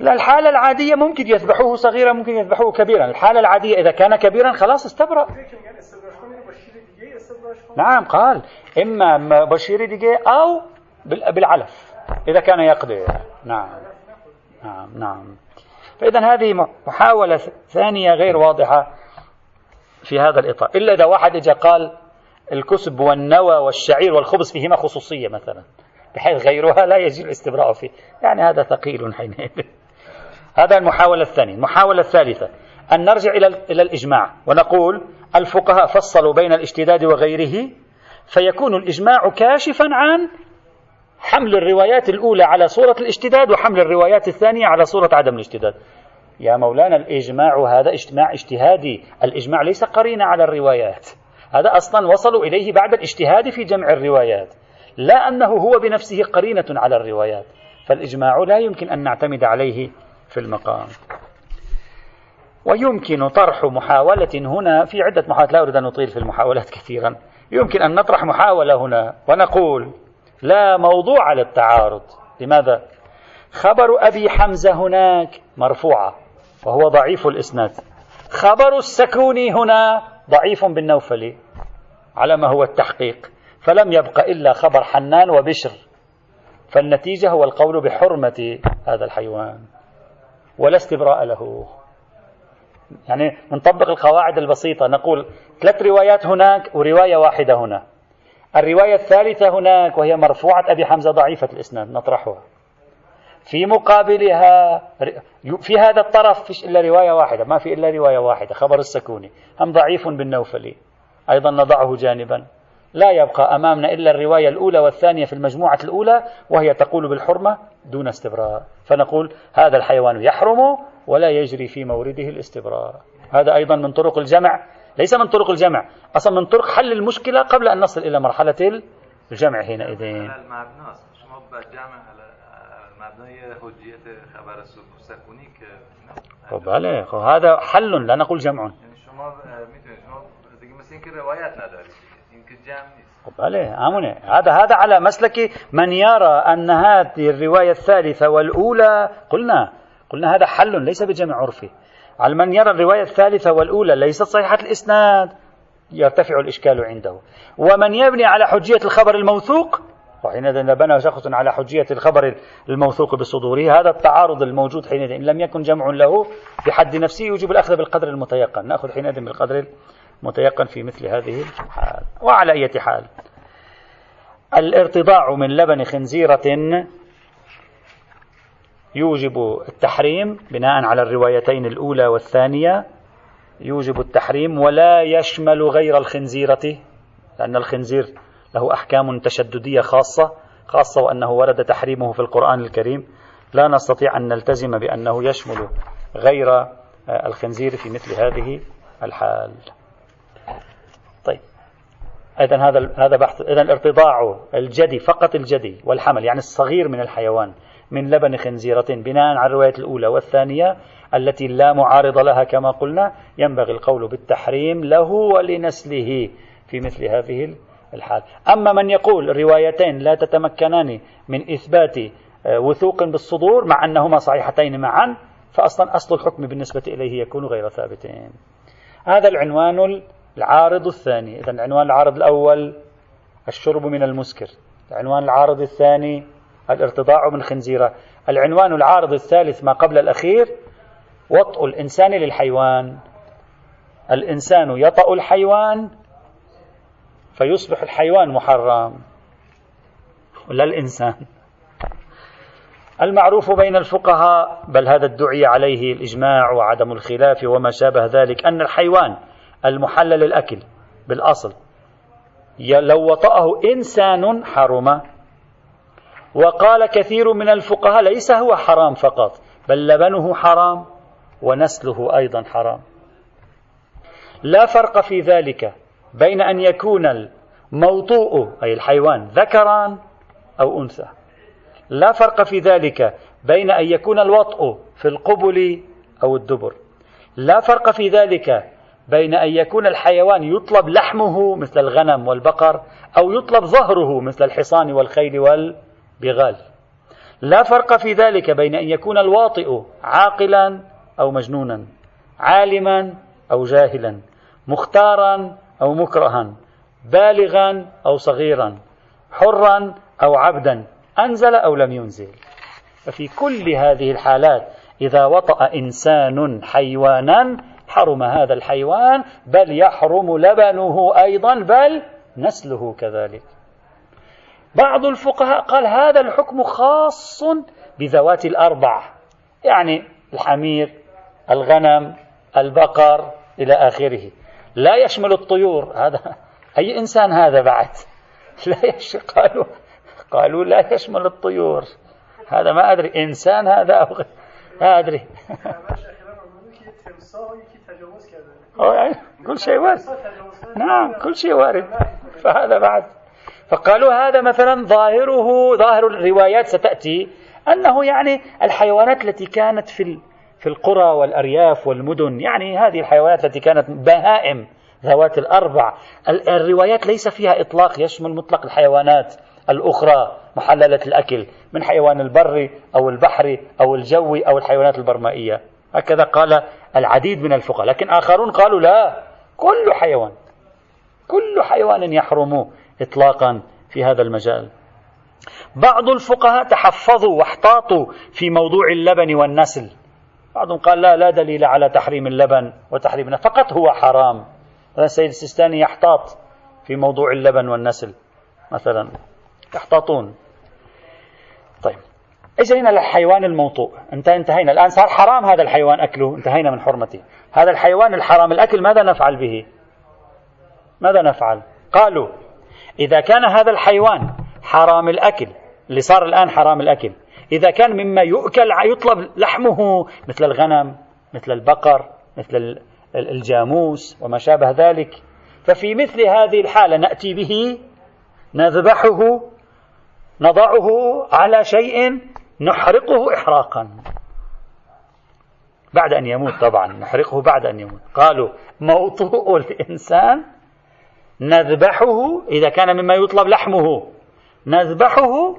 الحالة العادية ممكن يذبحوه صغيرا ممكن يذبحوه كبيرا الحالة العادية إذا كان كبيرا خلاص استبرأ. نعم قال إما بشير ديجي أو بالعلف إذا كان يقدر. نعم نعم نعم. فإذا هذه محاولة ثانية غير واضحة في هذا الإطار. إلا إذا واحد إجا قال الكسب والنوى والشعير والخبز فيهما خصوصية مثلا. بحيث غيرها لا يجي الاستبراء فيه. يعني هذا ثقيل حينئذ. [laughs] هذا المحاولة الثانية. المحاولة الثالثة أن نرجع إلى الإجماع. ونقول الفقهاء فصلوا بين الاشتداد وغيره فيكون الإجماع كاشفا عن حمل الروايات الأولى على صورة الاشتداد وحمل الروايات الثانية على صورة عدم الاشتداد. يا مولانا الإجماع هذا اجتماع اجتهادي. الإجماع ليس قرينة على الروايات. هذا أصلا وصلوا إليه بعد الاجتهاد في جمع الروايات. لا أنه هو بنفسه قرينة على الروايات فالإجماع لا يمكن أن نعتمد عليه في المقام. ويمكن طرح محاولة هنا في عدة محاولات لا أريد أن أطيل في المحاولات [laughs] كثيرا. يمكن أن نطرح محاولة هنا ونقول لا موضوع للتعارض. لماذا؟ خبر أبي حمزة هناك مرفوعة وهو ضعيف الإسناد. خبر السكوني هنا ضعيف بالنوفلي على ما هو التحقيق. فلم يبق إلا خبر حنان وبشر. فالنتيجة هو القول بحرمة هذا الحيوان ولا استبراء له. يعني نطبق القواعد البسيطة نقول ثلاث روايات هناك ورواية واحدة هنا. الرواية الثالثة هناك وهي مرفوعة أبي حمزة ضعيفة الإسناد نطرحها. في مقابلها في هذا الطرف فيش إلا رواية واحدة ما في إلا رواية واحدة خبر السكوني. هم ضعيف بالنوفلي. أيضا نضعه جانبا. لا يبقى أمامنا إلا الرواية الأولى والثانية في المجموعة الأولى وهي تقول بالحرمة دون استبراء. فنقول هذا الحيوان يحرم ولا يجري في مورده الاستبراء. هذا أيضا من طرق الجمع. ليس من طرق الجمع. أصلا من طرق حل المشكلة قبل أن نصل إلى مرحلة الجمع حينئذ. خب بله. خب هذا حل لا نقول جمع. يعني شما مثل اینکه روایت ندارید. بله امونه هذا هذا على مسلك من يرى ان هذه الرواية الثالثة والأولى قلنا قلنا هذا حل ليس بجمع عرفي على من يرى الرواية الثالثة والأولى ليست صحيحة الإسناد يرتفع الإشكال عنده. ومن يبني على حجية الخبر الموثوق وحينئذ بنى شخص على حجية الخبر الموثوق بصدوره هذا التعارض الموجود حينئذ إن لم يكن جمع له بحد نفسه يجب الأخذ بالقدر المتيقن. نأخذ حينئذ بالقدر المتيقن في مثل هذه الحال. وعلى أي حال الارتضاع من لبن خنزيرة يوجب التحريم بناء على الروايتين الأولى والثانية يوجب التحريم ولا يشمل غير الخنزيرة لأن الخنزير له أحكام تشددية خاصة خاصة وأنه ورد تحريمه في القرآن الكريم. لا نستطيع أن نلتزم بأنه يشمل غير الخنزير في مثل هذه الحال. إذا هذا هذا بحث إذا الارتضاع الجدي فقط الجدي والحمل يعني الصغير من الحيوان من لبن خنزيرة بناء على الرواية الأولى والثانية التي لا معارض لها كما قلنا ينبغي القول بالتحريم له ولنسله في مثل هذه الحال. أما من يقول روايتين لا تتمكنان من إثبات آه، وثوق بالصدور مع أنهما صحيحتين معا فأصلا أصل الحكم بالنسبة إليه يكون غير ثابتين هذا العنوان العارض الثاني. إذا العنوان العارض الأول الشرب من المسكر. العنوان العارض الثاني الارتضاع من خنزيرة. العنوان العارض الثالث ما قبل الأخير وطء الإنسان للحيوان. الإنسان يطأ الحيوان فيصبح الحيوان محرم. ولا الإنسان. المعروف بين الفقهاء بل هذا ادعي عليه الإجماع وعدم الخلاف وما شابه ذلك أن الحيوان المحلل الأكل بالأصل. لو وطأه إنسان حرم. وقال كثير من الفقهاء ليس هو حرام فقط بل لبنه حرام ونسله أيضا حرام. لا فرق في ذلك بين أن يكون الموطوء أي الحيوان ذكرا أو أنثى. لا فرق في ذلك بين أن يكون الوطء في القبل أو الدبر. لا فرق في ذلك بين أن يكون الحيوان يطلب لحمه مثل الغنم والبقر أو يطلب ظهره مثل الحصان والخيل والبغال. لا فرق في ذلك بين أن يكون الواطئ عاقلا أو مجنونا عالما أو جاهلا مختارا أو مكرها بالغا أو صغيرا حرا أو عبدا أنزل أو لم ينزل. ففي كل هذه الحالات إذا وطأ إنسان حيوانا حرم هذا الحيوان بل يحرم لبنه أيضا بل نسله كذلك. بعض الفقهاء قال هذا الحكم خاص بذوات الأربع يعني الحمير الغنم البقر إلى آخره. لا يشمل الطيور هذا [laughs] أي إنسان هذا بعد؟ [laughs] لا يش... قالوا قالوا لا يشمل الطيور. هذا ما أدري إنسان هذا أو ما أدري. [laughs] كل شيء وارد. نعم كل شيء وارد. فهذا بعد. فقالوا هذا مثلا ظاهره ظاهر الروايات ستأتي أنه يعني الحيوانات التي كانت في في القرى والأرياف والمدن يعني هذه الحيوانات التي كانت بهائم ذوات الأربع. الروايات ليس فيها إطلاق يشمل مطلق الحيوانات الأخرى محللة الأكل من حيوان البر أو البحر أو الجوي أو الحيوانات البرمائية. هكذا قال العديد من الفقهاء. لكن آخرون قالوا لا كل حيوان كل حيوان يحرم إطلاقا في هذا المجال. بعض الفقهاء تحفظوا واحتاطوا في موضوع اللبن والنسل. بعضهم قال لا لا دليل على تحريم اللبن وتحريم فقط هو حرام. السيد السيستاني يحتاط في موضوع اللبن والنسل مثلا. يحتاطون. طيب. اجينا للحيوان الموطوء؟ انت انتهينا. الآن صار حرام هذا الحيوان أكله. انتهينا من حرمته. هذا الحيوان الحرام الأكل ماذا نفعل به؟ ماذا نفعل؟ قالوا إذا كان هذا الحيوان حرام الأكل اللي صار الآن حرام الأكل إذا كان مما يؤكل يطلب لحمه مثل الغنم مثل البقر مثل الجاموس وما شابه ذلك ففي مثل هذه الحالة نأتي به نذبحه نضعه على شيء نحرقه إحراقا. بعد أن يموت طبعا نحرقه بعد أن يموت. قالوا موطوء الإنسان نذبحه إذا كان مما يطلب لحمه. نذبحه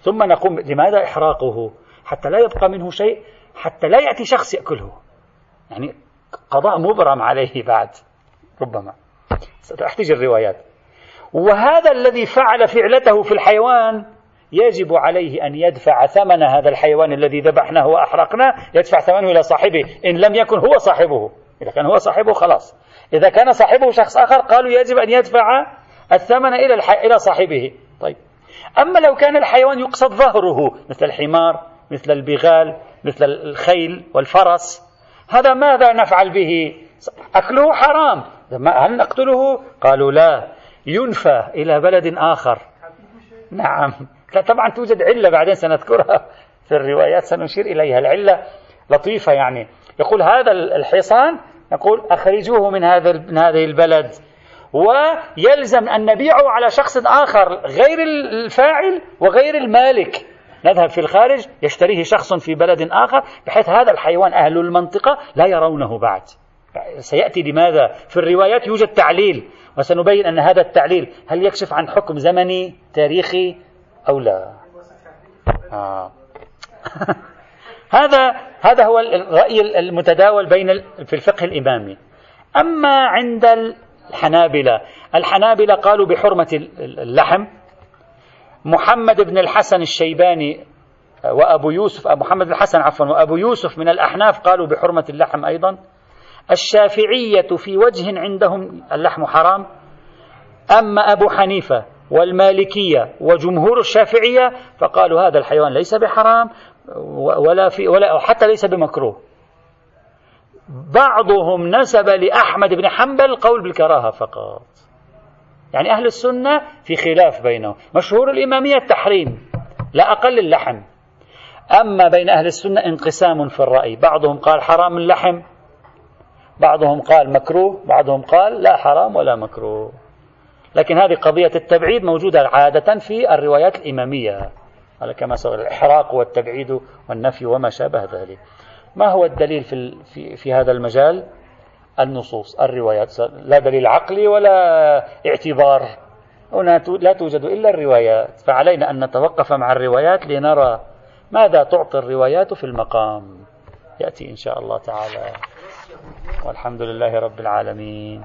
ثم نقوم لماذا إحراقه؟ حتى لا يبقى منه شيء حتى لا يأتي شخص يأكله. يعني قضاء مبرم عليه بعد ربما. ستحتاج الروايات. وهذا الذي فعل فعلته في الحيوان يجب عليه أن يدفع ثمن هذا الحيوان الذي ذبحناه وأحرقناه يدفع ثمنه إلى صاحبه. إن لم يكن هو صاحبه. إذا كان هو صاحبه خلاص. إذا كان صاحبه شخص آخر قالوا يجب أن يدفع الثمن إلى إلى صاحبه. طيب. أما لو كان الحيوان يقصد ظهره مثل الحمار مثل البغال مثل الخيل والفرس هذا ماذا نفعل به؟ أكله حرام. هل نقتله؟ قالوا لا. ينفى إلى بلد آخر. نعم. طبعا توجد علة بعدين سنذكرها في الروايات سنشير إليها. العلة لطيفة يعني. يقول هذا الحصان نقول أخرجوه من هذا من هذه البلد. ويلزم أن نبيعه على شخص آخر غير الفاعل وغير المالك. نذهب في الخارج يشتريه شخص في بلد آخر بحيث هذا الحيوان أهل المنطقة لا يرونه بعد. سيأتي لماذا؟ في الروايات يوجد تعليل وسنبين أن هذا التعليل هل يكشف عن حكم زمني تاريخي أو لا؟ آه. [laughs] هذا هذا هو الرأي المتداول بين في الفقه الإمامي. أما عند الحنابلة الحنابلة قالوا بحرمة اللحم. محمد بن الحسن الشيباني وأبو يوسف محمد بن الحسن عفوا وأبو يوسف من الأحناف قالوا بحرمة اللحم أيضا. الشافعية في وجه عندهم اللحم حرام. أما أبو حنيفة والمالكية وجمهور الشافعية فقالوا هذا الحيوان ليس بحرام ولا في ولا حتى ليس بمكروه. بعضهم نسب لأحمد بن حنبل قول بالكراهة فقط. يعني أهل السنة في خلاف بينهم. مشهور الإمامية التحريم لا أقل اللحم. أما بين أهل السنة انقسام في الرأي. بعضهم قال حرام اللحم بعضهم قال مكروه بعضهم قال لا حرام ولا مكروه. لكن هذه قضية التبعيد موجودة عادة في الروايات الإمامية على كما سوى الإحراق والتبعيد والنفي وما شابه ذلك. ما هو الدليل في, في, في هذا المجال؟ النصوص الروايات. لا دليل عقلي ولا اعتبار. هنا لا توجد إلا الروايات. فعلينا أن نتوقف مع الروايات لنرى ماذا تعطي الروايات في المقام. يأتي إن شاء الله تعالى. والحمد لله رب العالمين.